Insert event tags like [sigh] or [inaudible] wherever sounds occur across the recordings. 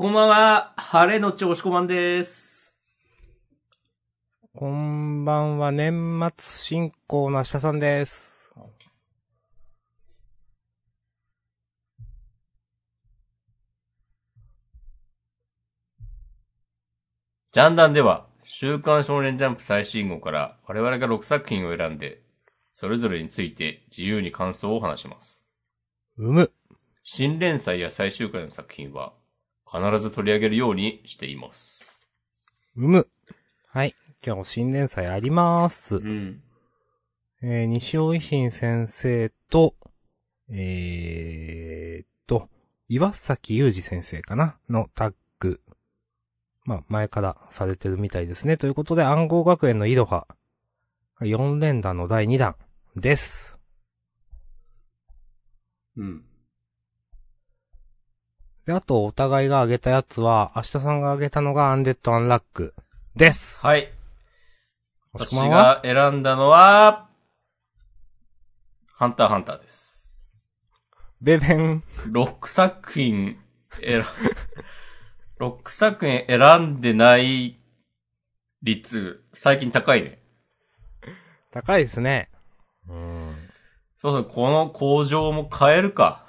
こんばんは、晴れのちおしこまんです。こんばんは、年末進行の明日さんです。ジャンダンでは、週刊少年ジャンプ最新号から我々が6作品を選んで、それぞれについて自由に感想を話します。うむ。新連載や最終回の作品は、必ず取り上げるようにしています。うむ。はい。今日も新連載あります。ん。えー、西尾維新先生と、えーっと、岩崎裕二先生かな？のタッグ。まあ、前からされてるみたいですね。ということで、暗号学園のイロハ。4連弾の第2弾です。うん。で、あと、お互いが挙げたやつは、明日さんが挙げたのがアンデッド・アンラックです。はい。私が選んだのは、ハンターハンターです。ベベン。6作品選、[laughs] 6作品選んでない率、最近高いね。高いですね。うん。そうそう、この工場も変えるか。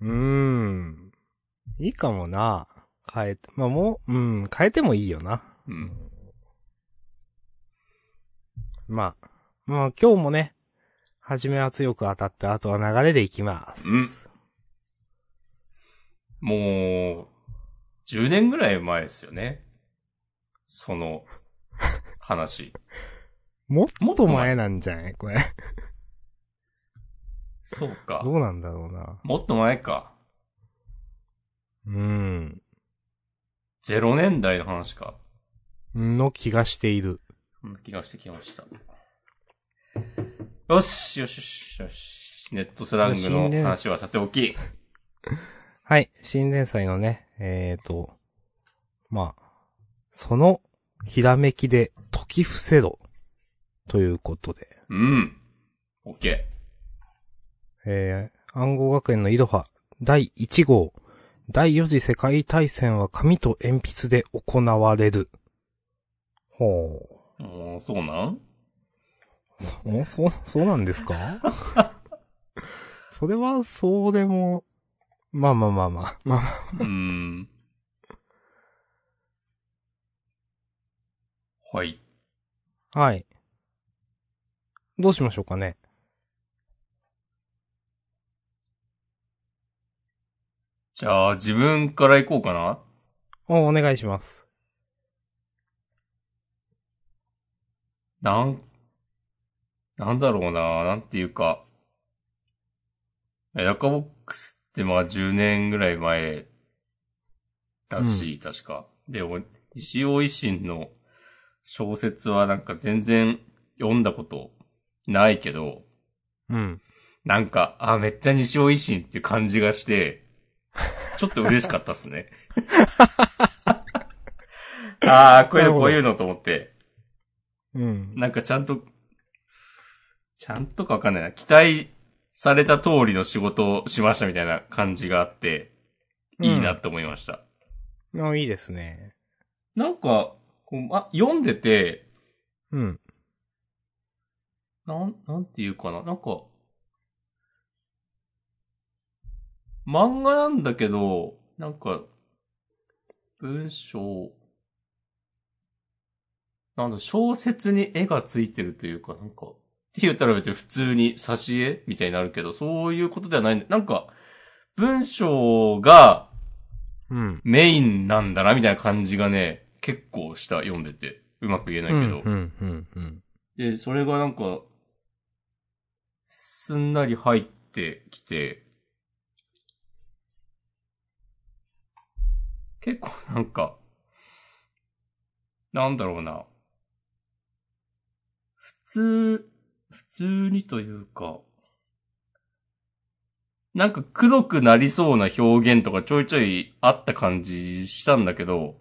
うーん。いいかもな。変えて、まあもう、うん、変えてもいいよな。うん。まあ、まあ今日もね、初めは強く当たって、あとは流れでいきます。うん。もう、10年ぐらい前ですよね。その、話。[laughs] もっと前なんじゃない？これ。そうかど。うなんだろうな。もっと前か。うん。0年代の話か。の気がしている。そんな気がしてきました。よし、よしよしよし。ネットスラングの話はさておき。[laughs] はい。新連載のね、えーと、まあ、その、ひらめきで解き伏せろ。ということで。うん。オッケえー、暗号学園のイロハ、第1号、第4次世界大戦は紙と鉛筆で行われる。ほう、そうなん？う。お、そう、そうなんですか？[laughs] それは、そうでも、まあまあまあまあ、まあ、うーん。はい。はい。どうしましょうかね。じゃあ、自分から行こうかな。お、お願いします。なん、なんだろうな、なんていうか。ヤカボックスってまあ10年ぐらい前だし、確か。でも、石尾維新の小説はなんか全然読んだことないけど、うん。なんか、あ、めっちゃ西尾維新って感じがして、ちょっと嬉しかったっすね。[laughs] ああ、こういうの、こういうのと思って。うん。なんかちゃんと、ちゃんとかわかんないな。期待された通りの仕事をしましたみたいな感じがあって、いいなって思いました。あ、いいですね。なんか、こうあ、読んでて、うん。なん、なんていうかな。なんか、漫画なんだけど、なんか、文章、なんだ、小説に絵がついてるというか、なんか、って言ったら別に普通に挿絵みたいになるけど、そういうことではないんだ。なんか、文章がうん。メインなんだな、みたいな感じがね、結構した、読んでて。うまく言えないけど。うん、うん、うん、うん。で、それがなんか、すんなり入ってきて、結構なんか、なんだろうな。普通、普通にというか、なんか黒くなりそうな表現とかちょいちょいあった感じしたんだけど、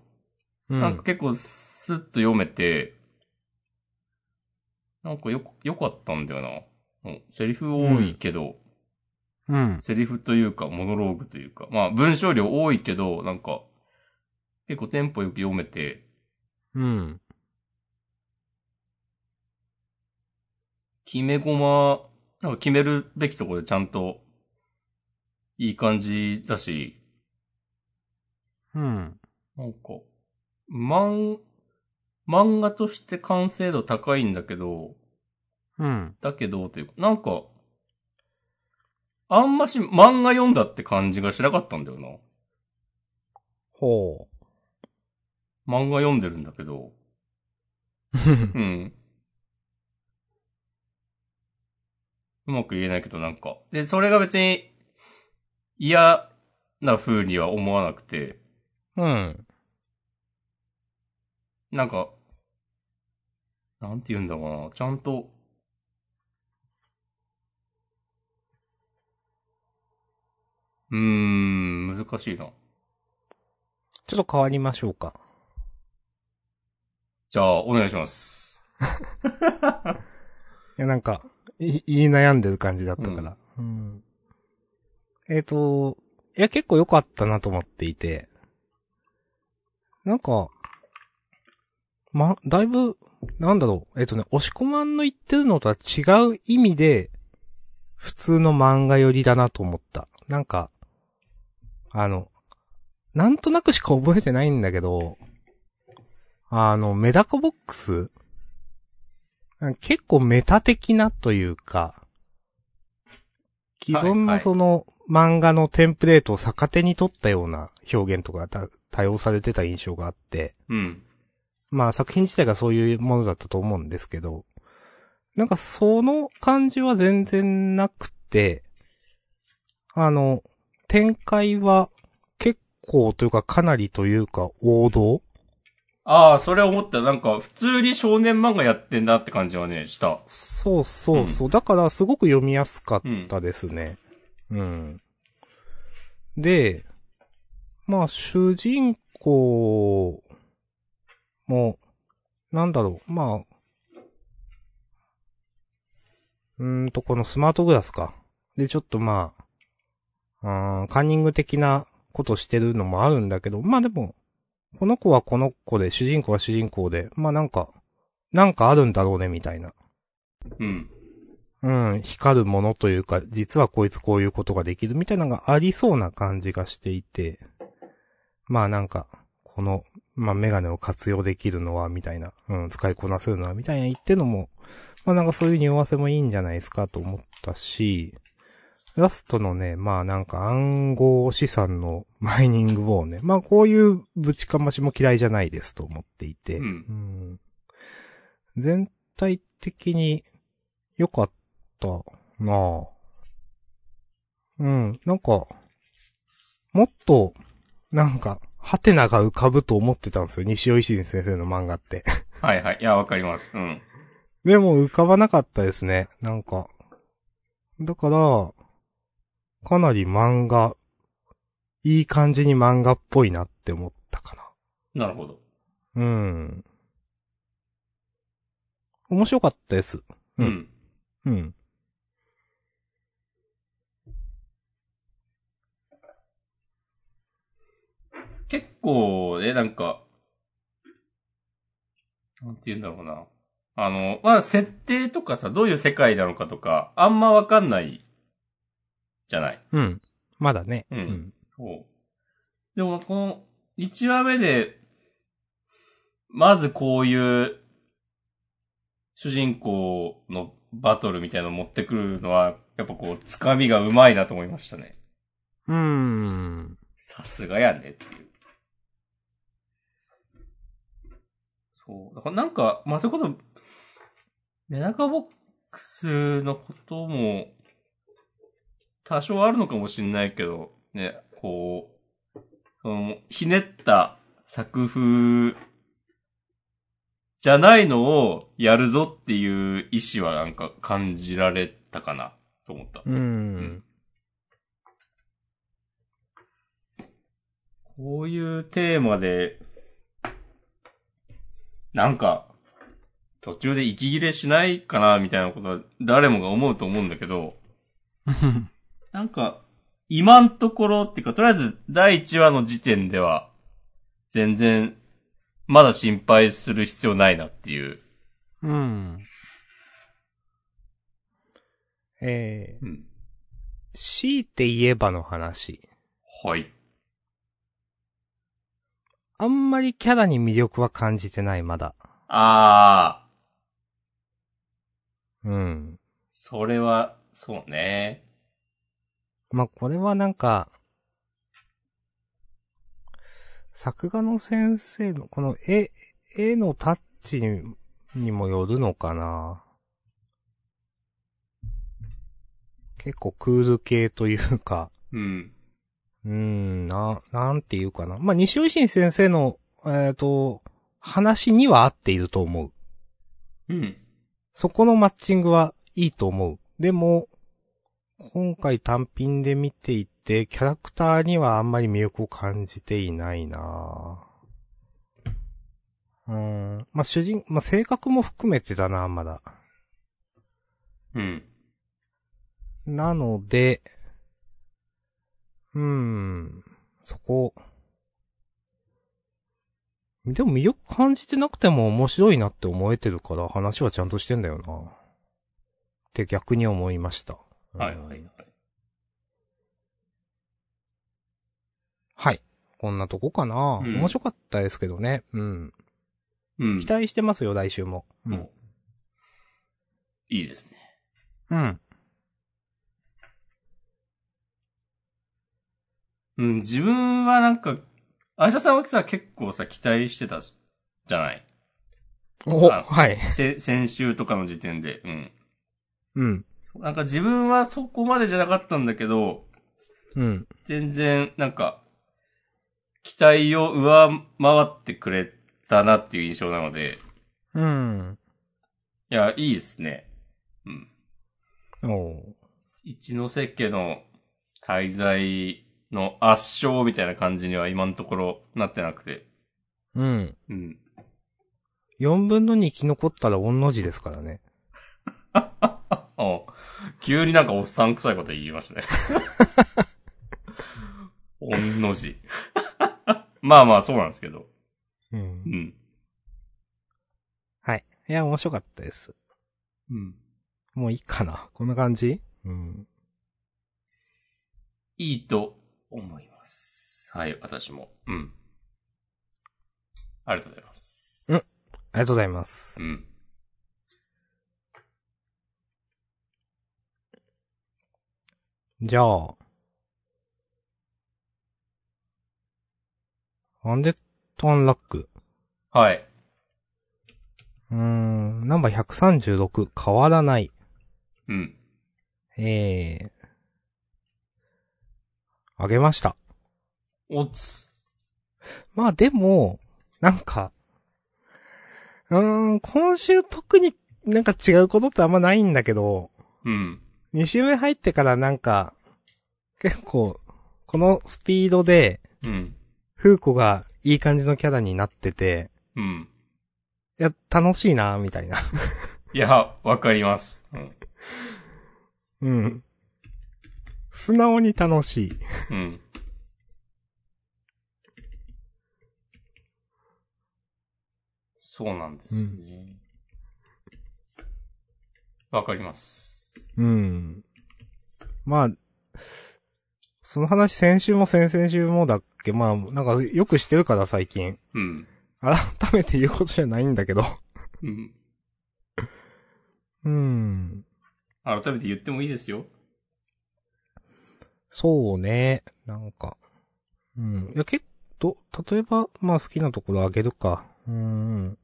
うん。なんか結構スッと読めて、なんかよ、よかったんだよな。うんセリフ多いけど、うん。セリフというか、モノローグというか、まあ文章量多いけど、なんか、結構テンポよく読めて、うん。決め駒、なんか決めるべきところでちゃんと、いい感じだし、うん。なんか、漫、漫画として完成度高いんだけど、うん。だけど、というか、なんか、あんまし漫画読んだって感じがしなかったんだよな。ほ漫画読んでるんだけど、う。うん。うまく言えないけどなんか。で、それが別に嫌な風には思わなくて、うん。なんか、なんて言うんだろうな。ちゃんと、うーん、難しいな。ちょっと変わりましょうか。じゃあ、お願いします。[laughs] いや、なんか、い言い悩んでる感じだったから。うん。えっ、と、いや、結構良かったなと思っていて。なんか、ま、だいぶ、なんだろう。えっ、とね、押し込まんの言ってるのとは違う意味で、普通の漫画寄りだなと思った。なんか、あの、なんとなくしか覚えてないんだけど、あの、メダカボックス？結構メタ的なというか、既存のその漫画のテンプレートを逆手に取ったような表現とかがた多用されてた印象があって、うん。まあ作品自体がそういうものだったと思うんですけど、なんかその感じは全然なくて、あの、展開は結構というかかなりというか王道ああ、それ思った。なんか、普通に少年漫画やってんなって感じはね、した。そうそうそう。だからすごく読みやすかったですね。うん。で、まあ主人公も、なんだろう、まあ、うーんと、このスマートグラスか。で、ちょっとまあ、カンニング的なことしてるのもあるんだけど、まあでも、この子はこの子で、主人公は主人公で、まあなんか、なんかあるんだろうね、みたいな。うん。うん、光るものというか、実はこいつこういうことができるみたいなのがありそうな感じがしていて、まあなんか、この、まあメガネを活用できるのは、みたいな、うん、使いこなせるのは、みたいな言ってのも、まあなんかそういう匂わせもいいんじゃないですかと思ったし、ラストのね、まあなんか暗号資産のマイニングをね、まあこういうぶちかましも嫌いじゃないですと思っていて、うんうん全体的に良かったなぁ。うん、なんか、もっと、なんか、ハテナが浮かぶと思ってたんですよ。西尾維新先生の漫画って。はいはい。いや、わかります。うん。でも浮かばなかったですね。なんか。だから、かなり漫画、いい感じに漫画っぽいなって思ったかなるほど。な。うん。面白かったです。ううんん。うん。結構ね、なんか、なんて言うんだろうな。あの、まあ、設定とかさ、どういう世界なのかとか、あんまわかんない、じゃない。うん。まだね。うんそう。でも、この、1話目で、まずこういう、主人公のバトルみたいなの持ってくるのは、やっぱこう、つかみがうまいなと思いましたね。うん。うん。さすがやねっていう。そう。だからなんか、まあ、そういうこと、メダカボックスのことも、多少あるのかもしれないけど、ね、こう、その、ひねった作風、じゃないのをやるぞっていう意志はなんか感じられたかな、と思った。うん。こういうテーマで、なんか、途中で息切れしないかな、みたいなことは誰もが思うと思うんだけど、[laughs] なんか、今んところっていうか、とりあえず第1話の時点では、全然、まだ心配する必要ないなっていう。うん。えー、うん。強いて言えばの話。はい。あんまりキャラに魅力は感じてない、まだ。あー、うん。それは、そうね。まあ、これはなんか、作画の先生の、この絵、絵のタッチににもよるのかな？結構クール系というか、うん。うーん、な、なんていうかな。まあ、西尾維新先生の、えっ、と、話には合っていると思う。うん。そこのマッチングはいいと思う。でも、今回単品で見ていて、キャラクターにはあんまり魅力を感じていないなぁうーん。まあ、主人、まあ、性格も含めてだな、まだ。うん。なので、うーん、そこ、でも魅力感じてなくても面白いなって思えてるから話はちゃんとしてんだよな。って逆に思いました。はいはいはい。はい。こんなとこかな、うん面白かったですけどね。うん。うん。期待してますよ、来週も。うもう。いいですね。うん。うん、自分はなんか、アシャさんはさ、結構さ、期待してたじゃない？お、あはい。せ先週とかの時点で。うん。うん。なんか自分はそこまでじゃなかったんだけど、うん。全然、なんか、期待を上回ってくれたなっていう印象なので、うん。いや、いいですね。うん。おー一ノ瀬家の滞在の圧勝みたいな感じには今のところなってなくて。うん。うん。4分の2生き残ったら御の字ですからね。[laughs] あ急になんかおっさん臭いこと言いましたね。[laughs] おんの字。まあまあそうなんですけど。うんう。ん。はい。いや、面白かったです。うん。もういいかな。こんな感じ？うん。いいと思います。はい、私も。うん。ありがとうございます。ありがとうございます。うん。じゃあ。アンデッドアンラック？はい。うーん、ナンバー136、変わらない。うん。えー。あげました。おつ。まあでも、なんか、うーん、今週特になんか違うことってあんまないんだけど、うん。2週目入ってからなんか、結構、このスピードで、うん。フーコがいい感じのキャラになってて、うん。いや、楽しいな、みたいな。いや、わかります。うん。うん。素直に楽しい。うん。そうなんですよね。わ、かります。うん。まあ、その話先週も先々週もだっけ？まあ、なんかよくしてるから最近。うん。改めて言うことじゃないんだけど。うん。[laughs] うん。改めて言ってもいいですよ。そうね。なんか。うん。いや、結構、例えば、まあ好きなところあげるか。うん。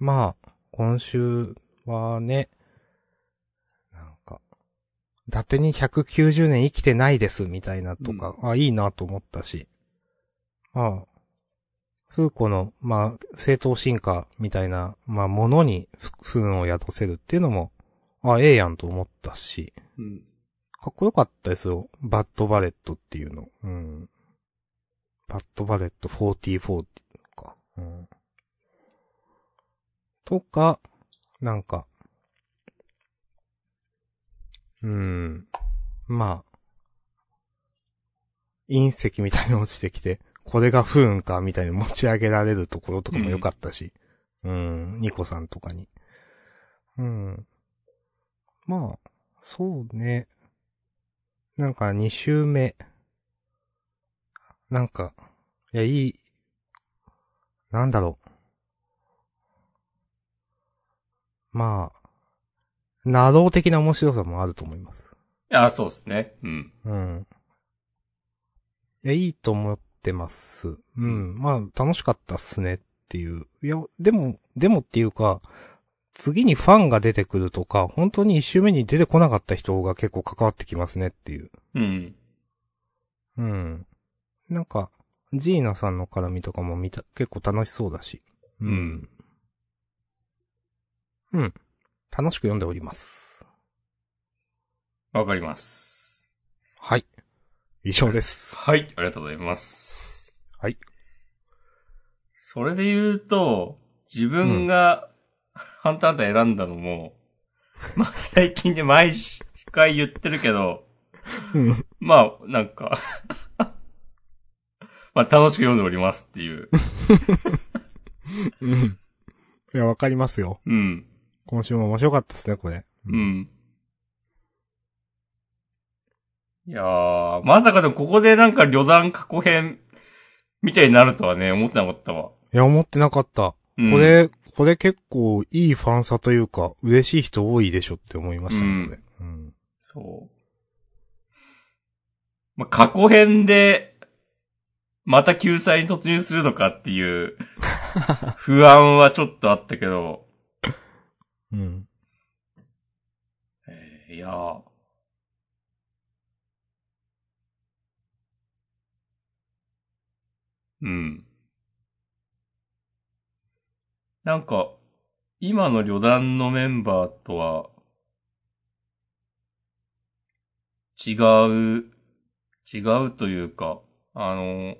まあ、今週はね、伊達に190年生きてないです、みたいなとか、あ、いいなと思ったし。まあ、フーコの、まあ、正当進化みたいな、まあ、ものに不運を宿せるっていうのも、あ、ええやんと思ったし。うん。かっこよかったですよ。 Bad Bullet っていうの。うん。 Bad Bullet 44か。うん。とか、なんか、うん。まあ、隕石みたいに落ちてきて、これが不運か、みたいに持ち上げられるところとかも良かったし。うん、ニコさんとかに。うん。まあ、そうね。なんか2週目。なんか、いや、いい、なんだろう。まあ、ナロー的な面白さもあると思います。いや、そうですね。うん。うん。いや、いいと思ってます。うん。まあ、楽しかったっすねっていう。いや、でも、でもっていうか、次にファンが出てくるとか、本当に一周目に出てこなかった人が結構関わってきますねっていう。うん。うん。なんか、ジーナさんの絡みとかも見た、結構楽しそうだし。うん。うん。楽しく読んでおります。わかります。はい。以上です。はい、ありがとうございます。はい。それで言うと、自分が、ハンターハンター選んだのも、[laughs] まあ最近で毎回言ってるけど、うん。まあ、なんか、[laughs] まあ楽しく読んでおりますっていう。[laughs] うん。いや、わかりますよ。うん。今週も面白かったですね、これ。うん。いやー、まさかでもここでなんか旅団過去編みたいになるとはね、思ってなかったわ。いや、思ってなかった。うん、これ、これ結構いいファンサというか、嬉しい人多いでしょって思いましたね、これ。うん。そう。まあ、過去編で、また救済に突入するのかっていう、[laughs] 不安はちょっとあったけど、うん。えーいやうん。なんか、今の旅団のメンバーとは、違う、違うというか、あの、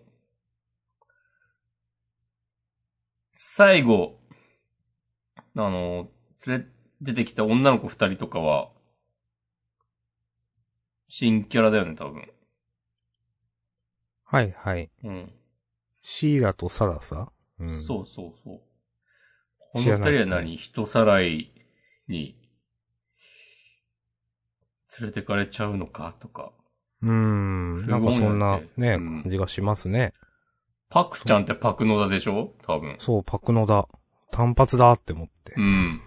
最後、あの、連れ、出てきた女の子二人とかは、新キャラだよね、多分。はいはい。うん。シーラとサラサ？うん。そうそうそう。この知らないですね二人は何人さらいに、連れてかれちゃうのかとか。う。うん。なんかそんな、ね、うん感じがしますね。パクちゃんってパクノダでしょ？多分。そう、パクノだ。単発だって思ってう。ん。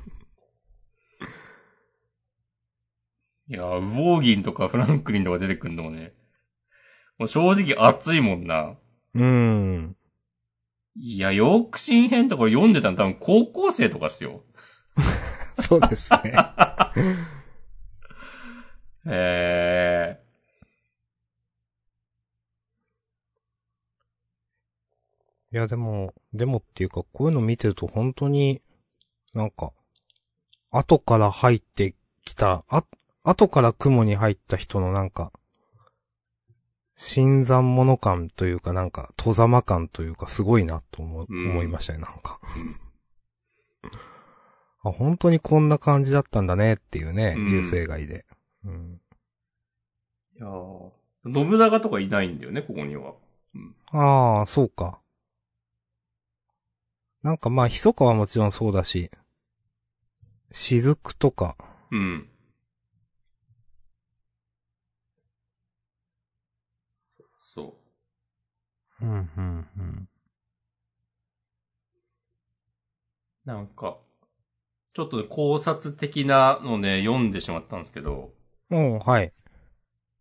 いや、ウォーギンとかフランクリンとか出てくんのもね。もう正直熱いもんな。うん。いや、ヨークシン編とか読んでたの多分高校生とかっすよ。そうですね。[laughs] えいや、でも、でもっていうか、こういうの見てると本当に、なんか、後から入ってきた、あ、後から雲に入った人のなんか、新参者感というかなんか、戸ざま感というか、すごいなと思,、うん思いましたね、なんか。あ、本当にこんな感じだったんだねっていうね、うん流星街で。うん。ー、いやー信長とかいないんだよね、ここには。ああ、そうか。なんかまあ、ひそかはもちろんそうだし、雫とか、うん。そうん、うん、うん。う。なんか、ちょっと考察的なのね、読んでしまったんですけど、おうはい。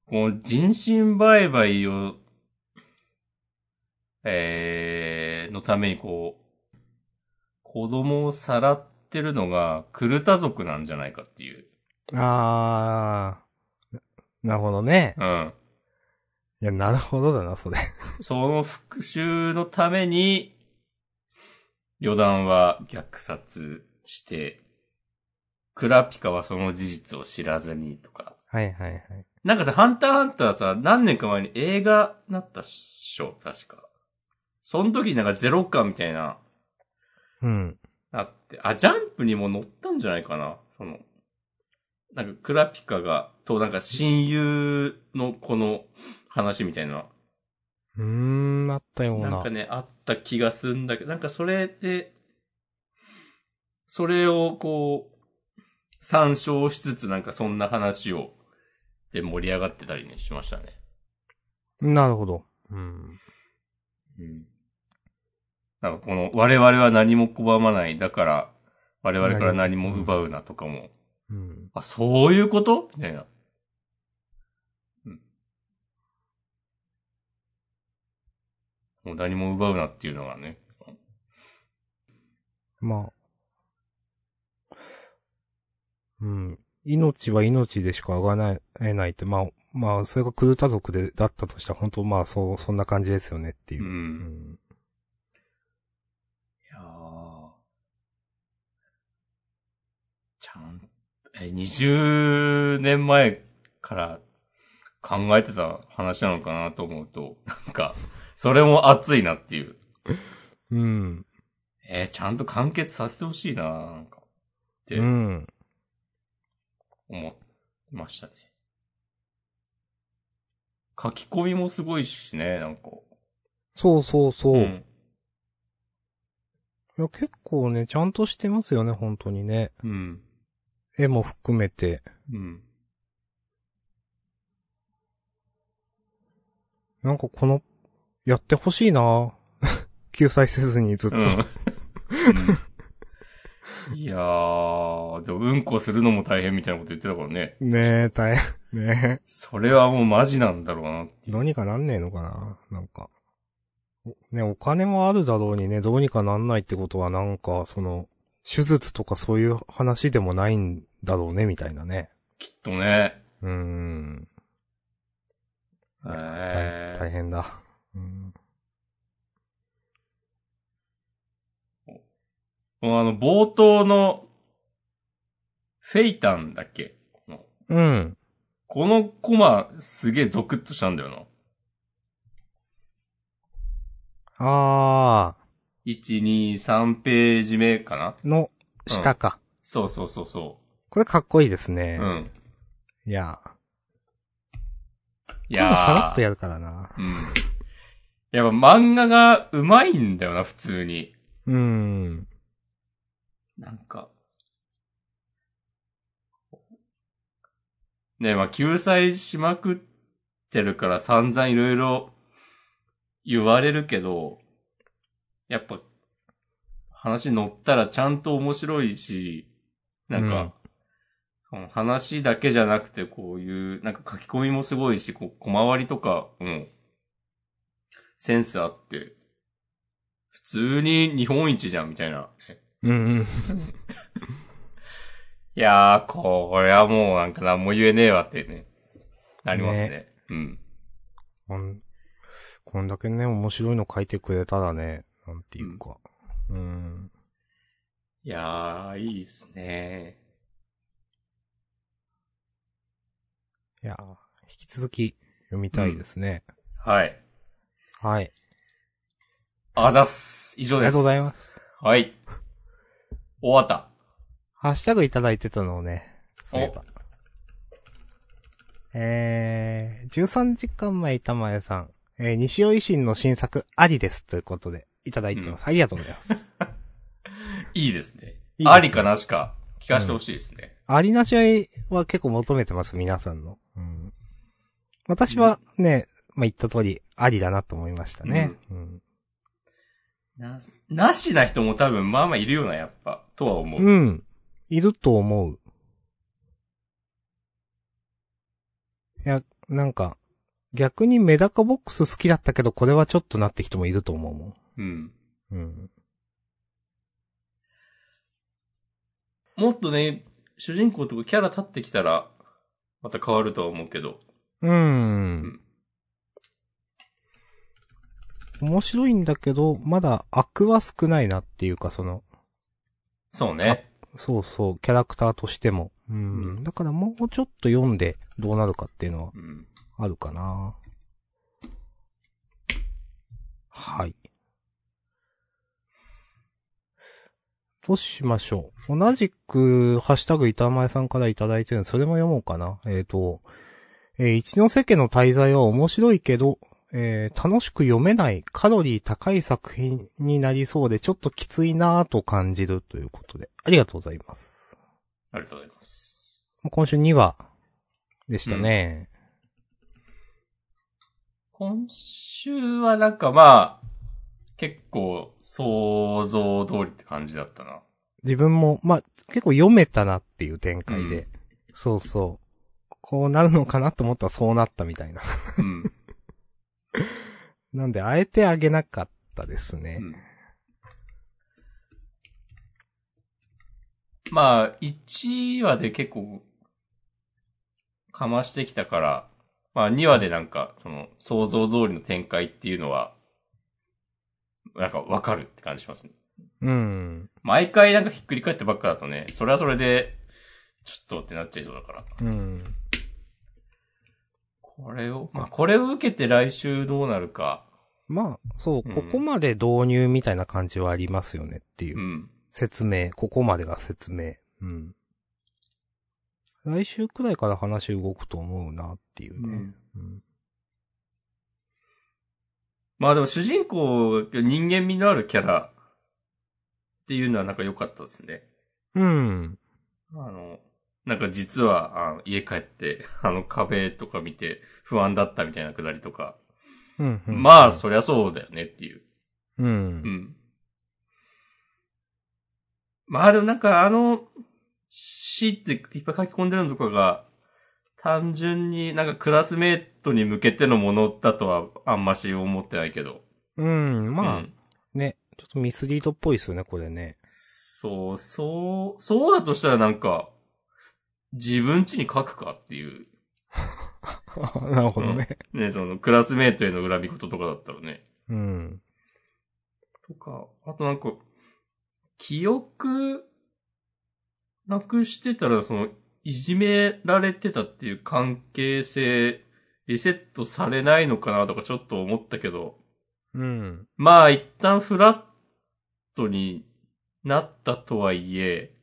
この人身売買を、えー、のためにこう、子供をさらってるのが、クルタ族なんじゃないかっていう。あー、なるほどね。うん。いや、なるほどだな、それ。その復讐のために、余談は虐殺して、クラピカはその事実を知らずにとか。はいはいはい。なんかさ、ハンターハンターさ、何年か前に映画なったっしょ、確か。その時になんかゼロ感みたいな、うん。あって、あ、ジャンプにも載ったんじゃないかな、その、なんかクラピカが、となんか親友のこの話みたいな、うーん、あったような。なんかね、あった気がするんだけど、なんかそれで、それをこう、参照しつつなんかそんな話を、で盛り上がってたりね、しましたね。なるほど。うん。うん。なんかこの、我々は何も拒まない、だから、我々から何も奪うなとかも、うん。あ、そういうこと？みたいな。うん。もう何も奪うなっていうのがね。まあ。うん。命は命でしかあがないえないって、まあ、まあ、それがクルタ族で、だったとしたら、本当まあ、そう、そんな感じですよねっていうう。うんん。いやーちゃん、え、20年前から考えてた話なのかなと思うと、なんか、それも熱いなっていう。うん。えーちゃんと完結させてほしいななんか。ってうん。思いましたね。書き込みもすごいしね、なんか。そうそうそう。いうん。や、結構ね、ちゃんとしてますよね、本当にね。うん。絵も含めて。うん。なんかこの、やってほしいな [laughs] 救済せずにずっと。うん。いやー、でもうんこするのも大変みたいなこと言ってたからね。ねえ、大変。ねそれはもうマジなんだろうな。どうにかなんねえのかな？なんか。おね、お金もあるだろうにね、どうにかなんないってことはなんか、その、手術とかそういう話でもないんだろうね、みたいなね。きっとね。うーん。え大大変だ。うん。もうあの、冒頭の、フェイタンだっけ？うん。このコマ、すげえゾクッとしたんだよな。あ1、2、3ページ目かな？ー、の、下か。そうそうそうそこれかっこいいですね。う。うん。いや。い今度さらっとややるからな。うん。やっぱ漫画が上手いんだよな、普通に。うーん。なんか。ねまあ、救済しまくってるから散々いろいろ言われるけど、やっぱ、話乗ったらちゃんと面白いし、なんか、話だけじゃなくてこういう、なんか書き込みもすごいし、こう、小回りとかも、センスあって、普通に日本一じゃん、みたいな。うんうん。[laughs] いやー、これはもうなんか何も言えねえわってね、なりますね。うん。こん、こんだけね、面白いの書いてくれたらね、なんていうか。うん。いやー、いいっすね。いやー、引き続き読みたいですね。はい。はい。あざっす。以上です。ありがとうございます。はい。終わった。ハッシュタグいただいてたのをね、そういえば。えー、13時間前板前さん、えー、西尾維新の新作、ありです。ということで、いただいてます。ありがとうございます。[laughs] いいですね。いいですねありかなしか聞かせてほしいですね。ありなしは結構求めてます、皆さんの。うん。私はね、まあ、言った通り、ありだなと思いましたね。うん。な、なしな人も多分まあまあいるよな、やっぱ。とは思う。うん。いると思う。いや、なんか、逆にメダカボックス好きだったけど、これはちょっとなって人もいると思うもん。うん。うん。もっとね、主人公とかキャラ立ってきたら、また変わるとは思うけど。うーん。面白いんだけど、まだ悪は少ないなっていうか、その、そうね。そうそう、キャラクターとしても。うん。うんだからもうちょっと読んでどうなるかっていうのはうん。あるかな。はい。どうしましょう。同じく、ハッシュタグ板前さんからいただいてるんで、それも読もうかな。えっ、と、えー一ノ瀬家の滞在は面白いけど、えー楽しく読めないカロリー高い作品になりそうで、ちょっときついなぁと感じるということで、ありがとうございます。ありがとうございます。今週2話でしたね。今週はなんかまあ、結構想像通りって感じだったな。自分も、まあ、結構読めたなっていう展開で、そうそう。こうなるのかなと思ったらそうなったみたいな。うん。[laughs] なんで、あえてあげなかったですね。うんまあ、1話で結構、かましてきたから、まあ2話でなんか、その、想像通りの展開っていうのは、なんかわかるって感じしますね。うん。毎回なんかひっくり返ってばっかだとね、それはそれで、ちょっとってなっちゃいそうだから。うん。これを、まあこれを受けて来週どうなるか。まあ、そう、うんここまで導入みたいな感じはありますよねっていうう。ん。説明、ここまでが説明。うん。来週くらいから話動くと思うなっていうね。うん。まあでも主人公が人間味のあるキャラっていうのはなんか良かったですね。うん。あの、なんか実は、あの家帰って、[laughs] あの壁とか見て不安だったみたいなくだりとか。うん。うんまあ、そりゃそうだよねっていう。う。うんん。まあでもなんかあの、死っていっぱい書き込んでるのとかが、単純になんかクラスメートに向けてのものだとはあんまし思ってないけど。うん。まあ、うんね、ちょっとミスリードっぽいですよね、これね。そう、そう、そうだとしたらなんか、自分家に書くかっていう。[laughs] なるほどね。ね、そのクラスメートへの恨み事とかだったらね。うん。とか、あとなんか、記憶、なくしてたら、その、いじめられてたっていう関係性、リセットされないのかなとかちょっと思ったけど、うん。まあ一旦フラットになったとはいえ、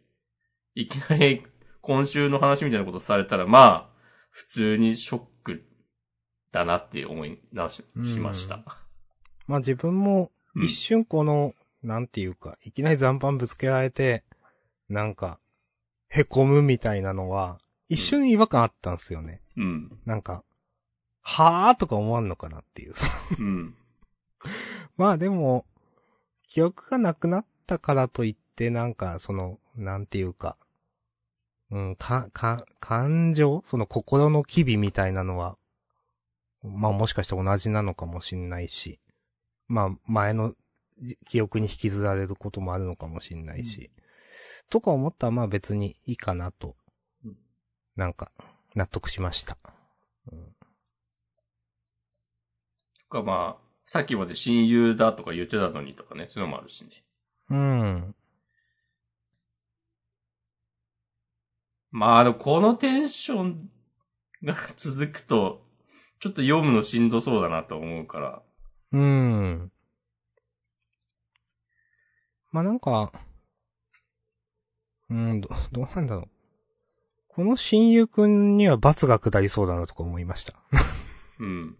いきなり今週の話みたいなことされたら、まあ、普通にショックだなって思い直しうんしました。まあ自分も、うん一瞬この、なんていうか、いきなり残飯ぶつけられて、なんか、凹むみたいなのは、一瞬違和感あったんですよね。うん。なんか、はぁーとか思わんのかなっていう。うん。[laughs] まあでも、記憶がなくなったからといって、なんか、その、なんていうか、うん、か、か、感情？その心の機微みたいなのは、まあもしかして同じなのかもしんないし、まあ前のじ記憶に引きずられることもあるのかもしんないし、とか思ったらまあ別にいいかなとうん、なんか、納得しました。うんとかまあ、さっきまで親友だとか言ってたのにとかね、そういうのもあるしね。うん。まあ、でもこのテンションが続くと、ちょっと読むのしんどそうだなと思うから。うん。まあ、なんか、うん、ど、[laughs] どうなんだろう。この親友くんには罰が下りそうだなとか思いました。うん。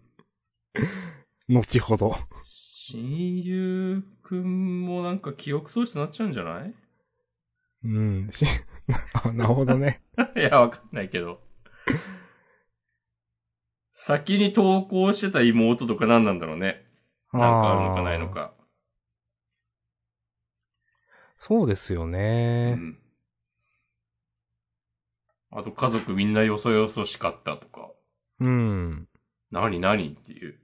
[laughs] 後ほど。親友くんもなんか記憶喪失になっちゃうんじゃない？うん。し [laughs] あなるほどね。いや、わかんないけど。先に投稿してた妹とか何なんだろうね。なんかあるのかないの。か。そうですようね。ん。あと家族みんなよそよそしかったとか。うん。何何っていう。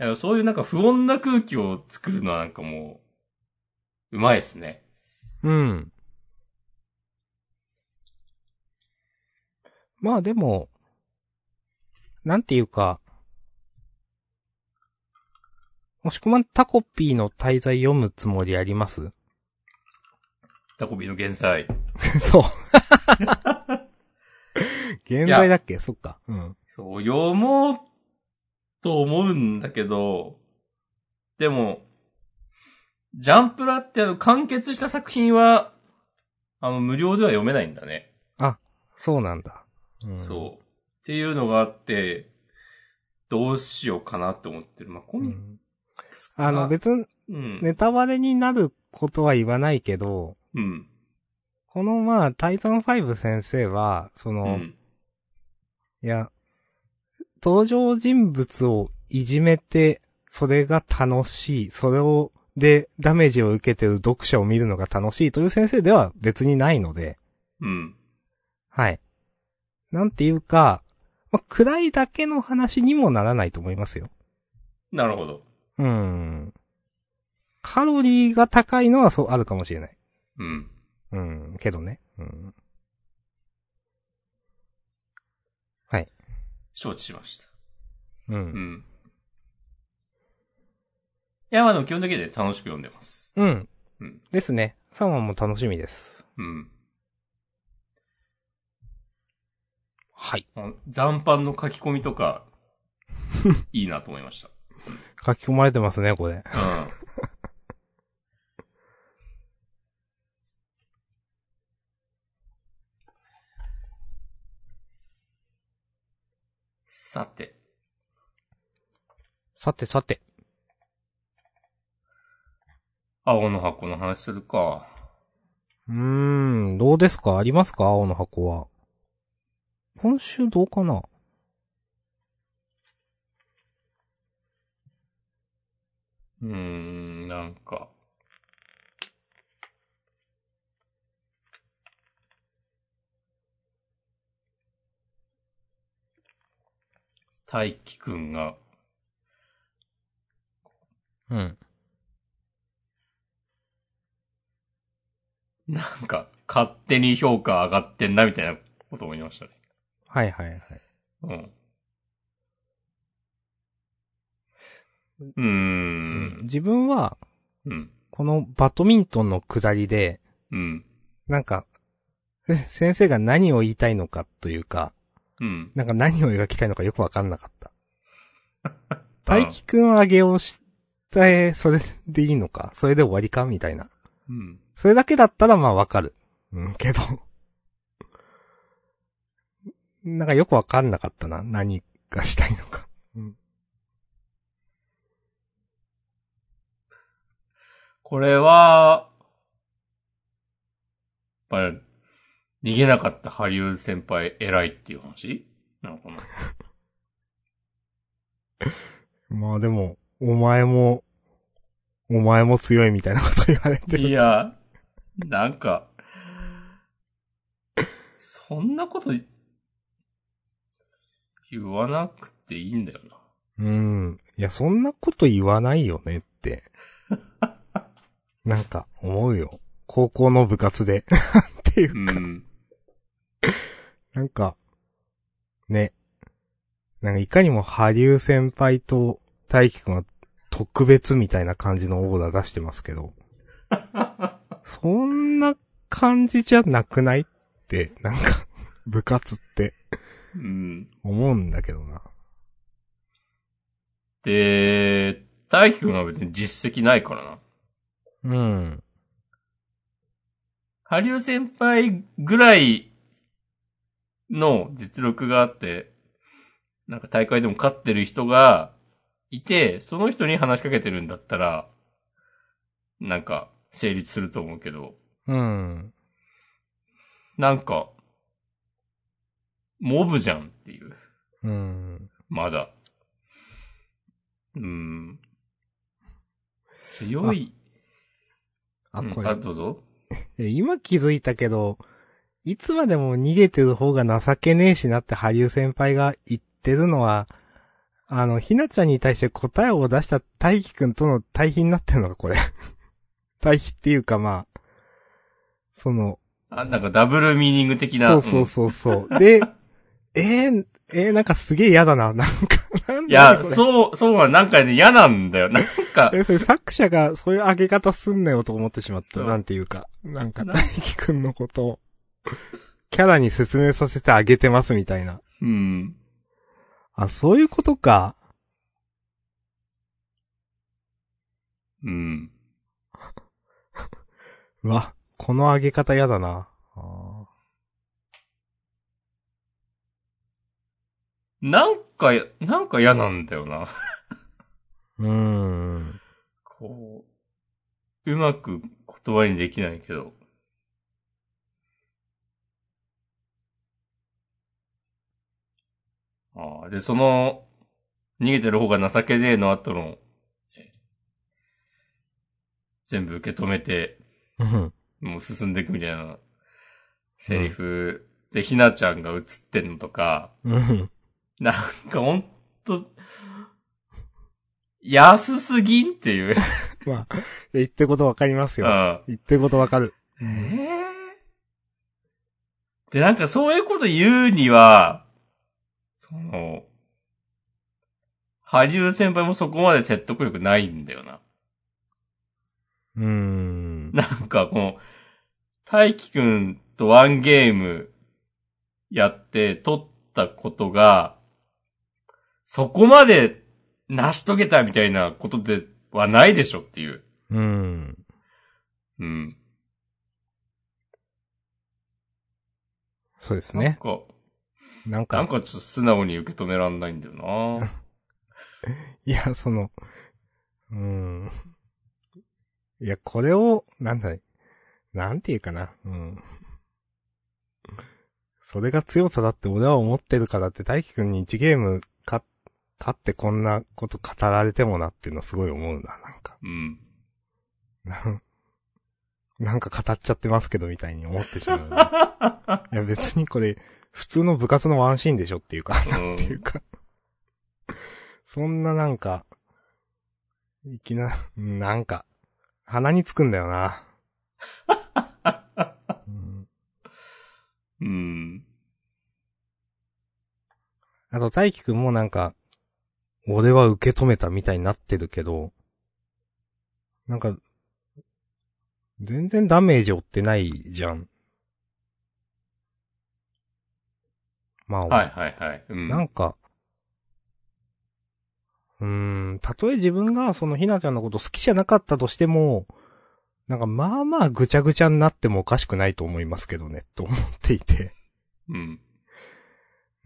いやそういうなんか不穏な空気を作るのはなんかもう、うまいっすね。うん。まあでも、なんていうか、もしくはタコピーの滞在読むつもりあります？タコビの減災。[laughs] そう。[laughs] 現代だっけ？そっか。うん。そう、読もうと思うんだけど、でも、ジャンプラってあの完結した作品は、あの無料では読めないんだね。そうなんだ。うん、そう。っていうのがあって、どうしようかなって思ってる。まあ、コミッうん。あの、別にうん。ネタバレになることは言わないけど、うん。このまあ、タイタン5先生は、その、うん。いや、登場人物をいじめて、それが楽しい、それを、で、ダメージを受けてる読者を見るのが楽しいという先生では別にないので、うん。はい。なんていうか、まあ、暗いだけの話にもならないと思いますよ。なるほど。うん。カロリーが高いのはそう、あるかもしれない。うん。うん、けどね。うん。承知しました。う。うんん。いや、まあでも基本的にね、楽しく読んでます。うん。うん。ですね。3話も楽しみです。うん。はい。あ残飯の書き込みとか、[laughs] いいなと思いました。書き込まれてますね、これ。うん。さて、さてさて。青の箱の話するか。うーん、どうですか？ありますか？青の箱は。今週どうかな？うーん、なんか。大輝くんが、うん。なんか、勝手に評価上がってんな、みたいなことを思いましたね。はいはいはい。うん。うーん。自分は、うん。このバドミントンの下りで、うん。なんか、え [laughs] 先生が何を言いたいのかというか、うん。なんか何を描きたいのかよくわかんなかった。[laughs] 大輝くん上げをして、それでいいのか？それで終わりか？みたいな。うん。それだけだったらまあわかる。うん、けど。[laughs] なんかよくわかんなかったな。何がしたいのか。うん。これは、やっぱり、逃げなかったハリウ先輩偉いっていう話？なのかな [laughs] まあでも、お前も、お前も強いみたいなこと言われてる。いや、なんか、そんなこと言わなくていいんだよな。うん。いや、そんなこと言わないよねって。[laughs] なんか、思うよ。高校の部活で。[laughs] っていうか、うん。なんか、ね。なんかいかにも波竜先輩と大輝くんは特別みたいな感じのオーダー出してますけど。[laughs] そんな感じじゃなくないって、なんか、部活ってうん。思うんだけどな。で、大輝くんは別に実績ないからな。うん。ハリウ先輩ぐらいの実力があって、なんか大会でも勝ってる人がいて、その人に話しかけてるんだったら、なんか成立すると思うけど、うん。なんか、モブじゃんっていう。うん。まだ。うん。強い。あ、うんこれあ、、どうぞ。[laughs] 今気づいたけど、いつまでも逃げてる方が情けねえしなって羽生先輩が言ってるのは、あの、ひなちゃんに対して答えを出した大輝くんとの対比になってるのか、これ。[laughs] 対比っていうかまあ、その、あ、なんかダブルミーニング的な。そうそうそうそう。で、えー、えー、なんかすげえ嫌だな、なんか、なんいや、そう、そうはなんかね、嫌なんだよ。なんか、え、それ作者がそういう上げ方すんなよと思ってしまった。なんていうか。なんかな大輝くんのことを、キャラに説明させてあげてますみたいな。うん。あ、そういうことか。うん。う [laughs] わ、この上げ方やだな。あなんか、なんか嫌なんだよな。ーうーん。こう、うまく言葉にできないけど。ああ、で、その、逃げてる方が情けねえの後の、え全部受け止めて、うん。もう進んでいくみたいな、セリフで、ひなちゃんが映ってんのとか、うん。なんかほんと、安すぎんっていう。[laughs] まあ、言ってることわかりますよ。うん言ってることわかる。ええで、なんかそういうこと言うには、その、羽生先輩もそこまで説得力ないんだよな。うーん。なんかこの、大輝くんとワンゲームやって取ったことが、そこまで成し遂げたみたいなことではないでしょっていう。うーん。うん。そうですね。なんか、なんか、なんかちょっと素直に受け止めらんないんだよな。[laughs] いや、その、うーん。いや、これを、なんだい、なんていうかな。うん。それが強さだって俺は思ってるからって大輝くんに1ゲーム勝勝ってこんなこと語られてもなっていうのはすごい思うな、なんか。うん。な [laughs] んなんか語っちゃってますけどみたいに思ってしまう。いや別にこれ、普通の部活のワンシーンでしょっていうか、うんっていうか。そんななんか、いきな、なんか、鼻につくんだよな。うんうん。あと、大輝くんもなんか、俺は受け止めたみたいになってるけど、なんか、全然ダメージ負ってないじゃん。まあ、はいはいはい。うん。なんか、うーん、たとえ自分がそのひなちゃんのこと好きじゃなかったとしても、なんかまあまあぐちゃぐちゃになってもおかしくないと思いますけどね、と思っていて。うん。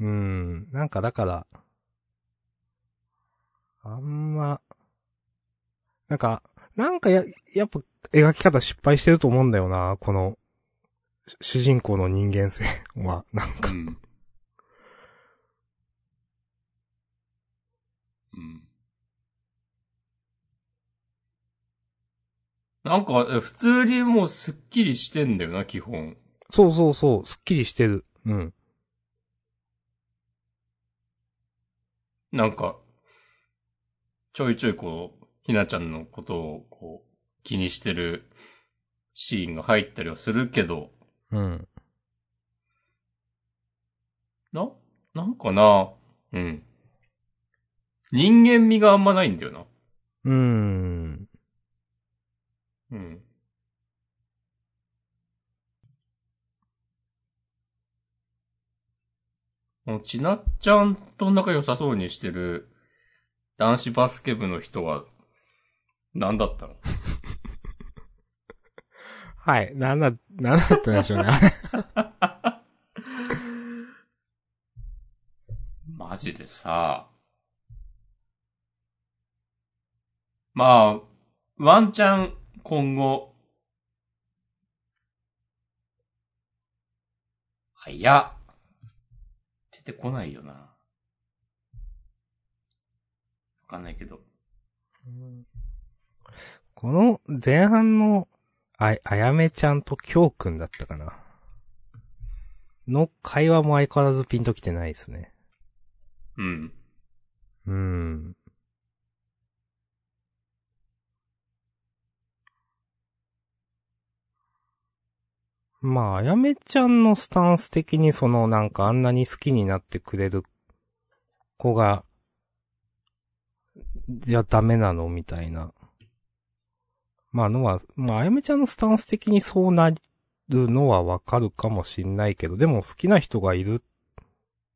うーん、なんかだから、あんま、なんか、なんかや、やっぱ描き方失敗してると思うんだよな、この、主主人公の人間性は、なんか。うん。うん。なんか、え普通にもうスッキリしてんだよな、基本。そうそうそう、すっきりしてる。うん。なんか、ちょいちょいこう、ひなちゃんのことをこう、気にしてるシーンが入ったりはするけど、うん。な、なんかなうん。人間味があんまないんだよな。うーん。うん。このちなっちゃんと仲良さそうにしてる男子バスケ部の人は何だったの？はい。なんだ、なんだったんでしょうね。[laughs] マジでさ。まあ、ワンチャン今後。あ、いや。出てこないよな。わかんないけど。この前半の、あ、あやめちゃんときょうくんだったかな。の会話も相変わらずピンときてないですね。うん。うーん。まあ、あやめちゃんのスタンス的にそのなんかあんなに好きになってくれる子が、じゃダメなのみたいな。まあのは、まああやめちゃんのスタンス的にそうなるのはわかるかもしんないけど、でも好きな人がいるっ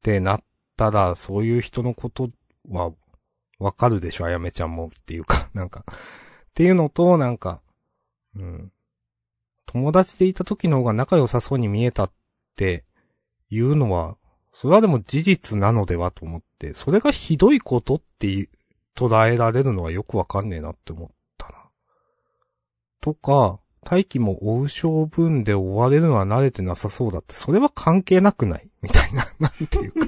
てなったら、そういう人のことはわかるでしょ、あやめちゃんもっていうか、なんか、っっていうのと、なんか、うん。友達でいた時の方が仲良さそうに見えたっていうのは、それはでも事実なのではと思って、それがひどいことって捉えられるのはよくわかんねえなって思ったな。とか、大気も追う性分で追われるのは慣れてなさそうだって、それは関係なくない？みたいな、[laughs] なんていうか。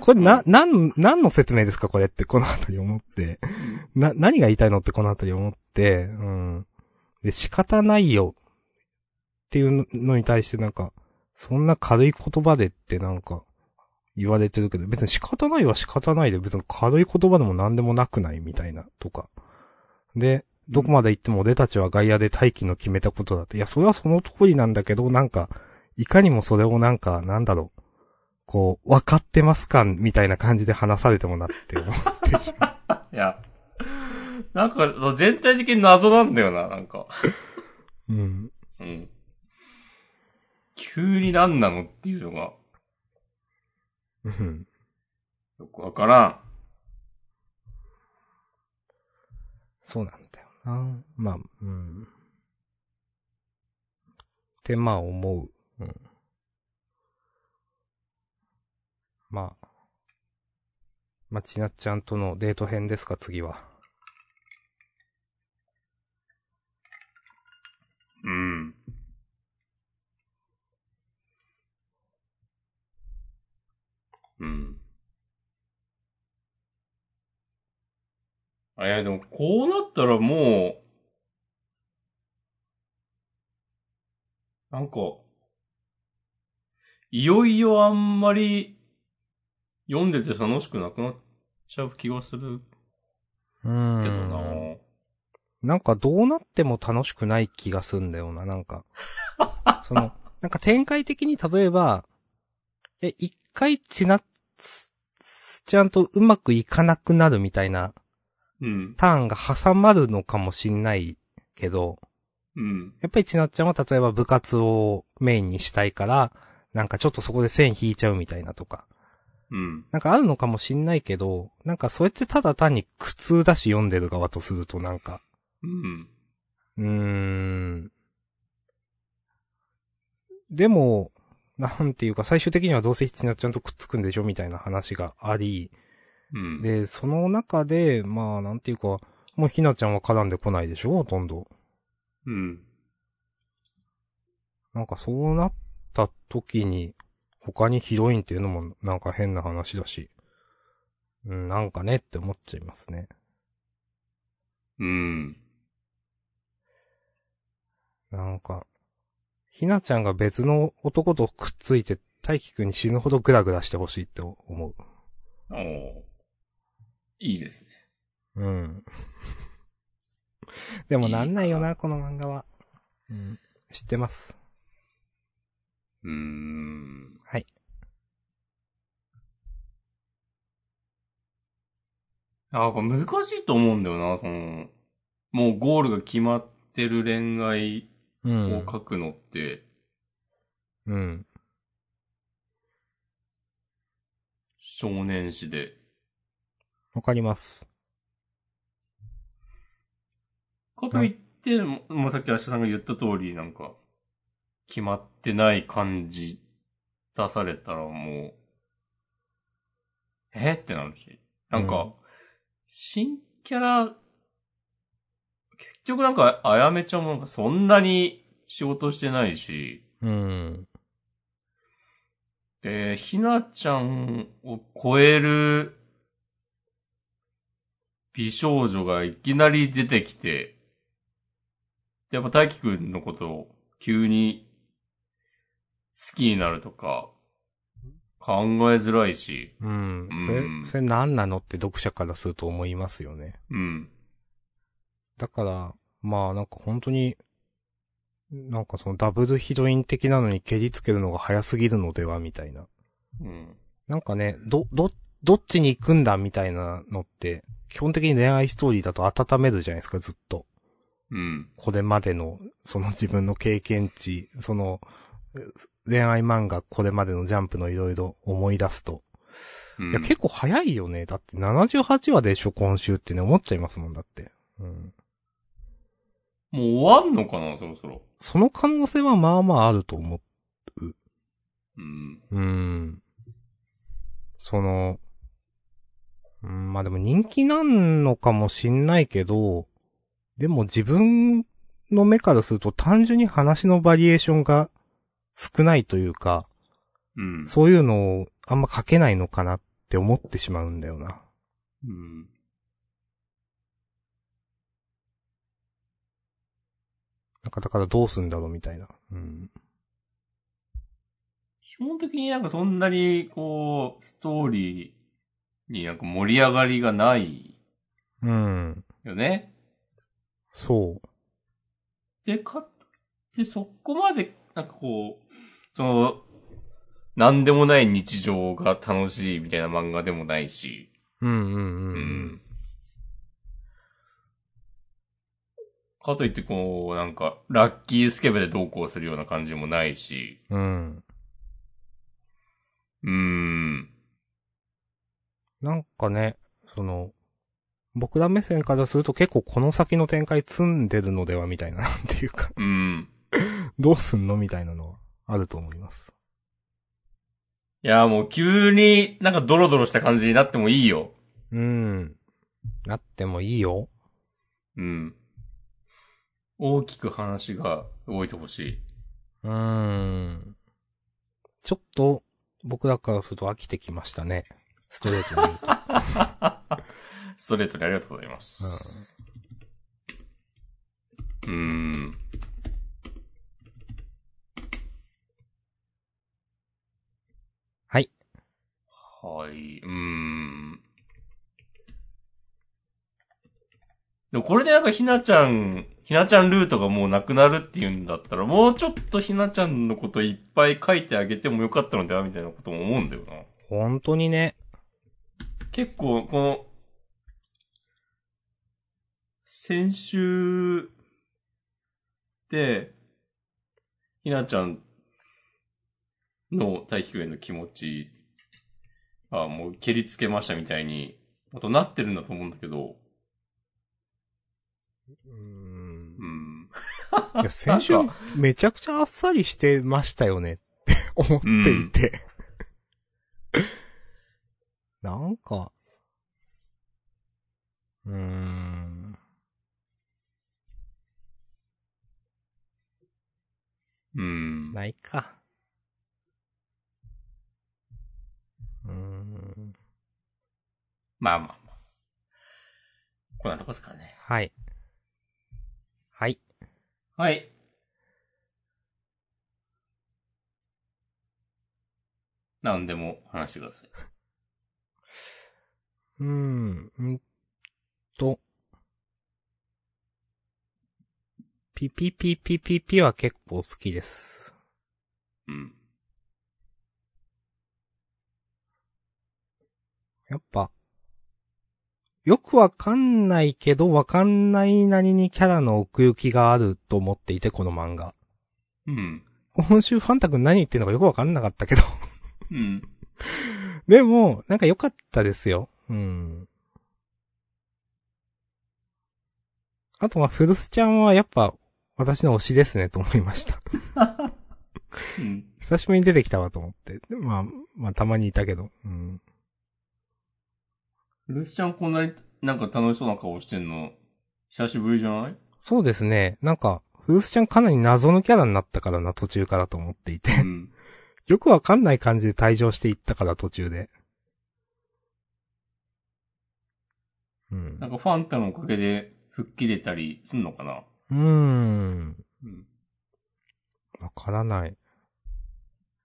これな、なん、何の説明ですか？これってこのあたり思って。な、何が言いたいのってこのあたり思って、うん。で、仕方ないよっていうのに対してなんか、そんな軽い言葉でってなんか、言われてるけど、別に仕方ないは仕方ないで、別に軽い言葉でも何でもなくないみたいな、とか。で、どこまで行っても俺たちは外野で待機の決めたことだって。いや、それはその通りなんだけど、なんか、いかにもそれをなんか、なんだろう。こう、分かってますかみたいな感じで話されてもなって思ってしま [laughs] いや、なんか、全体的に謎なんだよな、なんか。う。うん。うん。急に何なのっていうのが、うん。よくわからん。そうなんだよな。まあ、うん。って、まあ思う。うん。まあ。まあ、ちなっちゃんとのデート編ですか、次は。うん。うん。あ、いや、でも、こうなったらもう、なんか、いよいよあんまり、読んでて楽しくなくなっちゃう気がするうけどん。ななんかどうなっても楽しくない気がすんだよな、なんか。その、なんか展開的に例えば、え、一回ちなっつ、ちゃんとうまくいかなくなるみたいなうん。ターンが挟まるのかもしんないけど、うん。やっぱりちなっちゃんは例えば部活をメインにしたいから、なんかちょっとそこで線引いちゃうみたいなとか。うん。なんかあるのかもしんないけど、なんかそれってただ単に苦痛だし読んでる側とするとなんか、うん。うーん。でも、なんていうか最終的にはどうせちなっちゃんとくっつくんでしょみたいな話があり、うん。で、その中で、まあなんていうか、もうひなちゃんは絡んでこないでしょほとんど。うん。なんかそうなった時に、他にヒロインっていうのもなんか変な話だし、うん、なんかねって思っちゃいますね。うん。なんか、ひなちゃんが別の男とくっついて、大輝くんに死ぬほどグラグラしてほしいって思う。おーいいですね。うん。[laughs] でもなんないよな、この漫画は。うん。知ってます。うーん。はい。あ、やっぱ難しいと思うんだよな、その、もうゴールが決まってる恋愛うをん。書くのって、うん。少年誌で。わかります。かといって、ももうさっき明日さんが言った通り、なんか、決まってない感じ出されたらもう、え？ってなるし。なんか、うん新キャラ、結局なんか、あやめちゃんもなんかそんなに仕事してないし、うん。で、ひなちゃんを超える美少女がいきなり出てきて、やっぱ大輝くんのことを急に好きになるとか考えづらいし、うん。うんそれ、それ何なのって読者からすると思いますよね。うん。だから、まあなんか本当に、なんかそのダブルヒロイン的なのに蹴りつけるのが早すぎるのではみたいな。うん。なんかね、ど、ど、どっちに行くんだみたいなのって、基本的に恋愛ストーリーだと温めるじゃないですか、ずっと。うん。これまでの、その自分の経験値、その、恋愛漫画これまでのジャンプのいろいろ思い出すと。うん。いや、結構早いよね。だって78話でしょ、今週ってね、思っちゃいますもんだって。うん。もう終わんのかな、そろそろ。その可能性はまあまああると思うん。う。うーん。その、うん、まあでも人気なんのかもしんないけど、でも自分の目からすると単純に話のバリエーションが少ないというか、うん。そういうのをあんま書けないのかなって思ってしまうんだよな。うん。なんかだからどうすんだろうみたいな。うん。基本的になんかそんなに、こう、ストーリーになんか盛り上がりがないうん。よね。そう。で、か、で、そこまで、なんかこう、その、なんでもない日常が楽しいみたいな漫画でもないし。うんうんうん。ううんかといってこう、なんか、ラッキースケベでどうこうするような感じもないし。うん。うーん。なんかね、その、僕ら目線からすると結構この先の展開積んでるのではみたいな、なんていうか、うん。どうすんのみたいなのはあると思います。いや、もう急になんかドロドロした感じになってもいいよ。うん。なってもいいよ。うん。大きく話が動いてほしい。うーん。ちょっと、僕らからすると飽きてきましたね。ストレートに言うと。[laughs] ストレートにありがとうございます。うーん。はい。はい、うーん。でもこれでなんかひなちゃん、ひなちゃんルートがもうなくなるっていうんだったら、もうちょっとひなちゃんのこといっぱい書いてあげてもよかったのではみたいなことも思うんだよな。本当にね。結構、この、先週で、ひなちゃんの大気への気持ち、あもう蹴りつけましたみたいに、またなってるんだと思うんだけど、う。ん。いや、先週めちゃくちゃあっさりしてましたよねって思っていて。なんか、うーん。うん。ないか。うーん。まあまあまあ。こんなとこですかね。はい。はい。はい。何でも話してください。うーん、んと。ピピピピピピは結構好きです。うん。やっぱ、よくわかんないけど、わかんないなりにキャラの奥行きがあると思っていて、この漫画。うん。今週ファンタ君何言ってんのかよくわかんなかったけど。うん。[laughs] でも、なんか良かったですよ。うん。あとは、フルスちゃんはやっぱ、私の推しですね、と思いました。[laughs] うん。久しぶりに出てきたわと思って。でまあ、まあ、たまにいたけど。うん。ルースちゃんこんなになんか楽しそうな顔してんの、久しぶりじゃない？そうですね。なんか、フルスちゃんかなり謎のキャラになったからな、途中からと思っていて。うん。[laughs] よくわかんない感じで退場していったから、途中で。うんな。んかファンタのおかげで吹っ切れたりすんのかな？うーん。うん。わからない。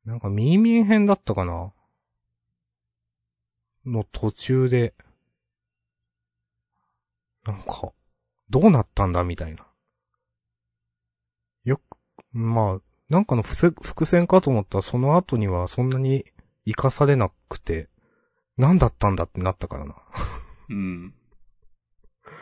なんか、ミーミン編だったかな？の途中で、なんか、どうなったんだみたいな。よく、まあ、なんかの伏せ伏線かと思ったらその後にはそんなに活かされなくて、何だったんだってなったからな。うん。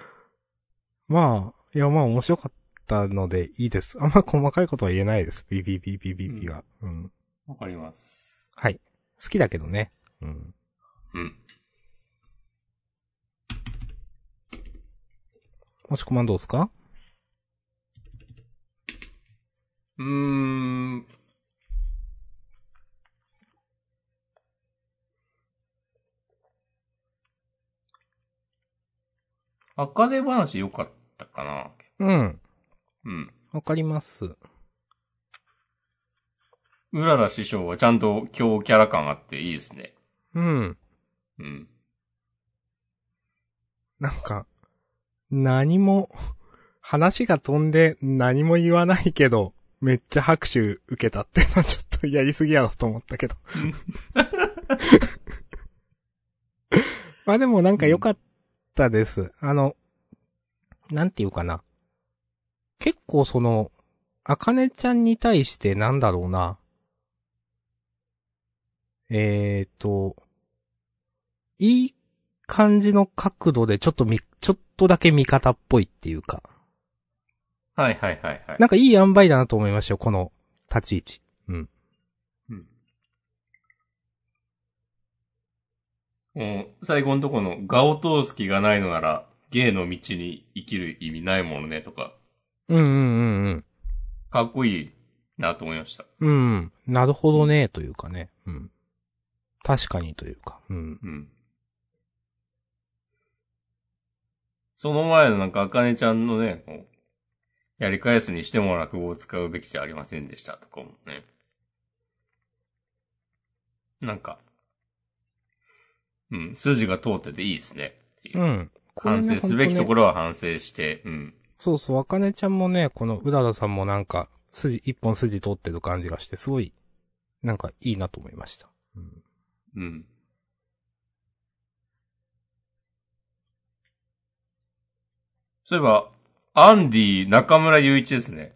[laughs] まあ、いやまあ面白かったのでいいです。あんま細かいことは言えないです。ピピピピピピは。うん。わかります。はい。好きだけどね。うん。うん。もしこまんどうですか？うーん。赤手話良かったかなうん。うん。わかります。うらら師匠はちゃんと強キャラ感あっていいですね。うん。うん。なんか、何も、話が飛んで何も言わないけど、めっちゃ拍手受けたってのは [laughs] ちょっとやりすぎやろと思ったけど。[laughs] まあでもなんか良かったです。あの、なんていうかな。結構その、あかねちゃんに対してなんだろうな。えーと、いい感じの角度でちょっとみ、ちょっとだけ味方っぽいっていうか。はいはいはいはい。なんかいい塩梅だなと思いましたよ、この立ち位置。うん。うん。もう、最後のとこの、画を通す気がないのなら、芸の道に生きる意味ないものねとか、うんうんうんうん。かっこいいなと思いました。うん。なるほどね、というかね。うん。確かにというか。うん。うん。その前のなんか、あかねちゃんのね、こうやり返すにしても落語を使うべきじゃありませんでしたとかもね。なんか、うん、筋が通ってていいですね。ううん。反省すべきところ。ろは反省して、うん。そうそう、あかねちゃんもね、このうららさんもなんか、筋、一本筋通ってる感じがして、すごい、なんかいいなと思いました。うん。うん。そういえば、アンディ中村雄一ですね。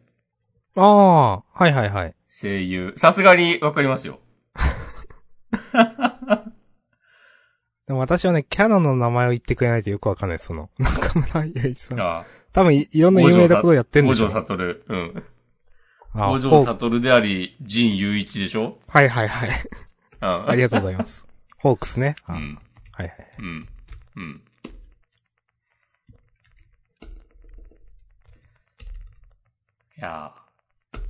ああ、はいはいはい。声優。さすがにわかりますよ。[laughs] でも私はね、キャラの名前を言ってくれないとよくわかんない、その、[laughs] 中村ゆ一さん。あ多分い、いろんな有名なことやってんで五条しょ。悟。うん。あ五条悟であり、陣雄一でしょ？はいはいはい。うん。[laughs] ありがとうございます。ホークスね。あうん。はいはい。うん。うん。いやー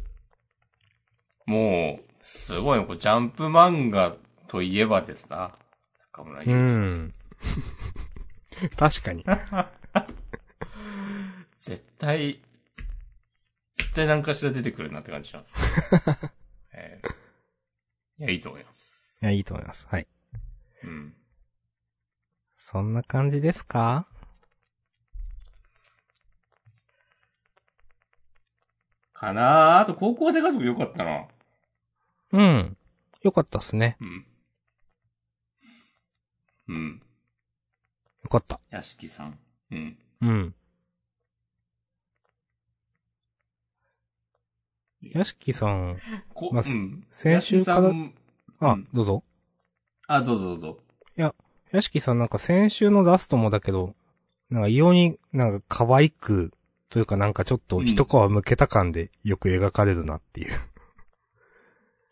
もう、すごいね、こうジャンプ漫画といえばですな。中村うゆうさん。ん。確かに。[laughs] 絶対、絶対何かしら出てくるなって感じします。[laughs] えーいや、いいと思います。いや、いいと思います。はい。うん。そんな感じですか？かなーあと高校生活も良かったな。うん。よかったっすね。うん。うん。よかった。屋敷さん。うん。うん。屋敷さん、こ、まあうん。先週からあ、うんどうぞ。あ、どうぞどうぞ。屋敷さんなんか先週のラストもだけど、なんか異様になんか可愛く、というかなんかちょっと一皮向けた感でよく描かれるなっていう。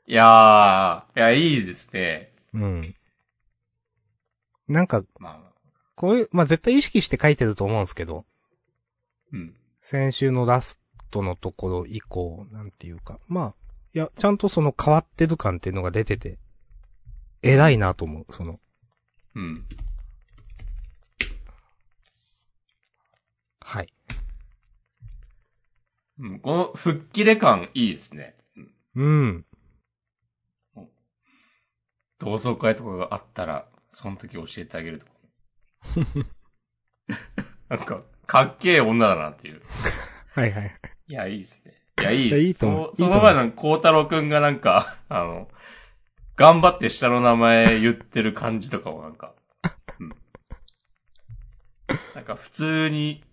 いやー、いや、いいですね。うん。なんか、まあ、こういう、まあ、絶対意識して書いてると思うんですけど、うん。先週のラストのところ以降、なんていうか、まあ、いや、ちゃんとその変わってる感っていうのが出てて、偉いなと思う、その、うん。はい。うん、この吹っ切れ感いいですね。うんうん。同窓会とかがあったら、その時教えてあげるとか。[laughs] なんか、かっけえ女だなっていう。[laughs] はいはい。いや、いいですね。いや、いいです。いいと思うその前の孝太郎くんがなんか、[laughs] あの、頑張って下の名前言ってる感じとかもなんか、うん。なんか普通に、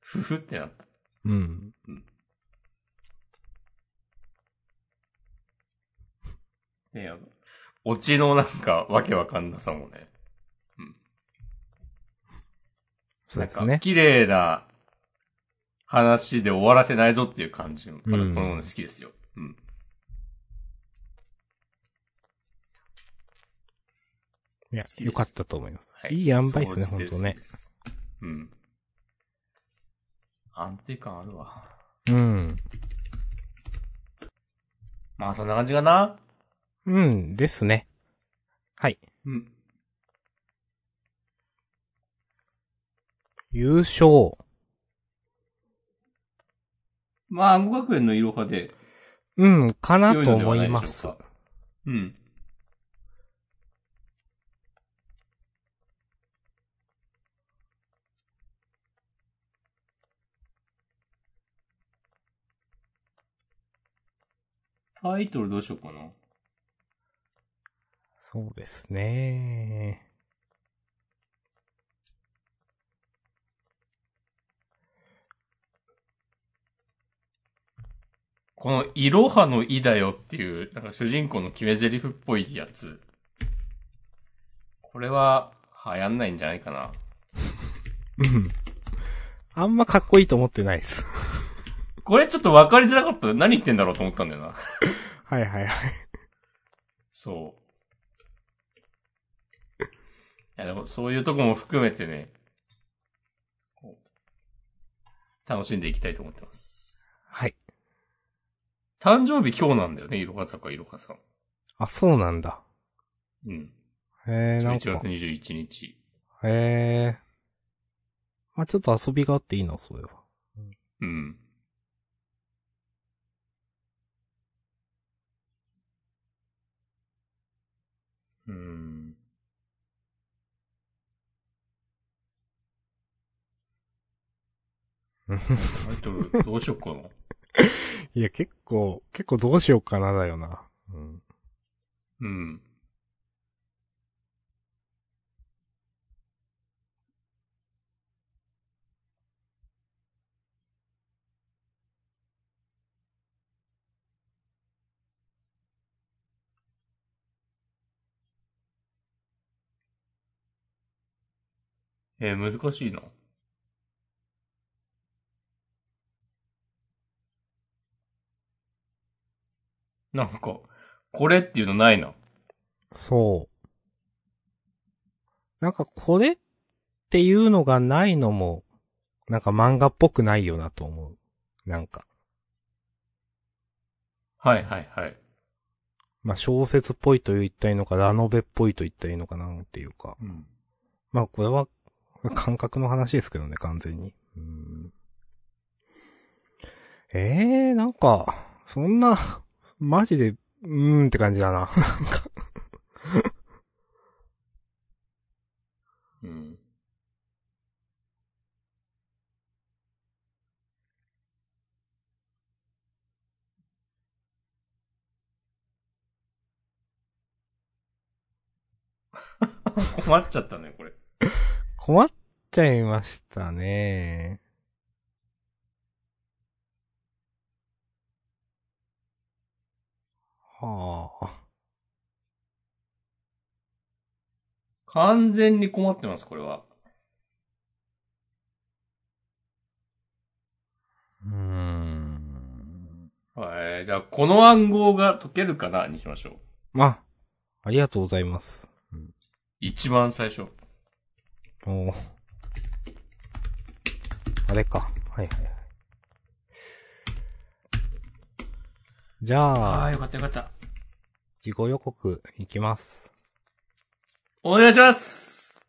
ふふってなった。うん。ねあの、オチのなんかわけわかんなさもね。なんか、そうですね。綺麗な話で終わらせないぞっていう感じの、こうんのもの好きですよ。うん。いやよかったと思います。、はいい塩梅ですね、総じてほんとねうん。安定感あるわ。うん。まあそんな感じかな？うん、ですね。はい。うん。優勝。まあ、暗号学園のいろはでうん、かなと思います。うん。タイトルどうしようかな。そうですね。この、いろはのいだよっていう、なんか主人公の決め台詞っぽいやつ。これは、流行んないんじゃないかな。[laughs] うん。あんまかっこいいと思ってないです。これちょっと分かりづらかった。何言ってんだろうと思ったんだよな。はいはいはい。そう。いやでも、そういうとこも含めてね、楽しんでいきたいと思ってます。はい。誕生日今日なんだよね、いろは坂いろはさん。あ、そうなんだ。うん。へえ、なん11か月。21日。へえ。まあちょっと遊びがあっていいな、それは。うん。うん。タイトル、どうしよっかな。[laughs] いや、結構、結構どうしようかなだよな。うん。うん。えー難しいな。なんか、これっていうのないな。そう。なんかこれっていうのがないのも、なんか漫画っぽくないよなと思う。なんか。はいはいはい。まあ小説っぽいと言ったらいいのか、ラノベっぽいと言ったらいいのかなっていうか。うん。まあこれは感覚の話ですけどね、完全に。うんええー、なんか、そんな、マジで、うーんって感じだな。うん。[laughs] 困っちゃったね、これ。困っちゃいましたね。はあ。完全に困ってます、これは。うーん。はい。じゃあ、この暗号が解けるかなにしましょう。まあ、ありがとうございます。一番最初。おーあれか。はいはいはい。じゃあ、あ、よかったよかった。事後予告いきます。お願いします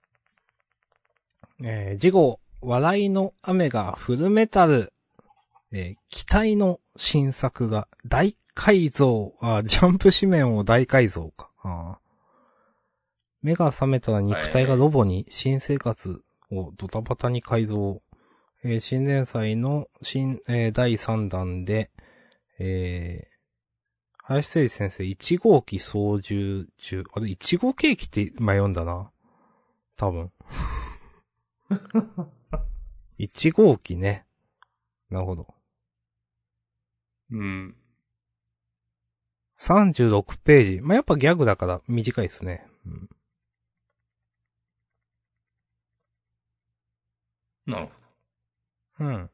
えー、事後、笑いの雨がフルメタル、えー期待の新作が大改造、あ、ジャンプ紙面を大改造か。あー目が覚めたら肉体がロボに新生活をドタバタに改造。えー新連載の新、えー第3弾で、えー林誠司先生、1号機操縦中。あれ、1号ケーキって今読んだな。多分。[laughs] 1号機ね。なるほど。うん。36ページ。まあ、やっぱギャグだから短いですね。うん、なるほうん。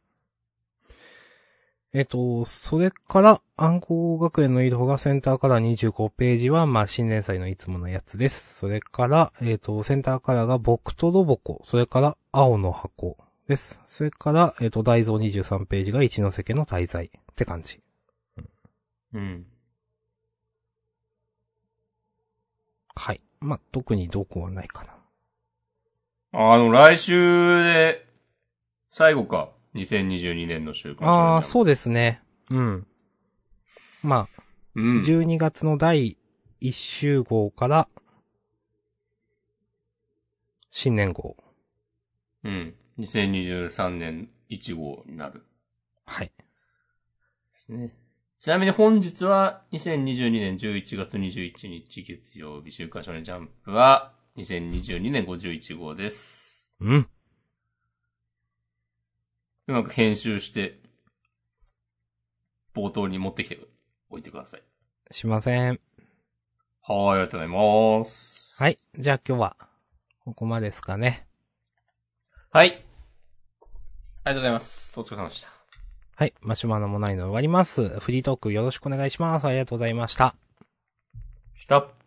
えっと、それから、暗号学園の移動がセンターから25ページは、まあ、新連載のいつものやつです。それから、えっと、センターからが僕とロボコ、それから、青の箱です。それから、えっと、大蔵23ページが一ノ瀬家の滞在って感じ。ど。うん。はい。まあ、特にどこはないかな。あの、来週で、最後か。2022年の週刊ああ、う。そうですね。うん。まあ、うん。12月の第1週号から、新年号。うん。2023年1号になる。はい。ですね。ちなみに本日は2022年11月21日月曜日週刊少年ジャンプは2022年51号です。うん。うまく編集して冒頭に持ってきておいてください。しません。はーい、ありがとうございます。はい。じゃあ今日は、ここまでですかね。はい。ありがとうございます。お疲れ様でした。はい。マシュマロもないので終わります。フリートークよろしくお願いします。ありがとうございました。した。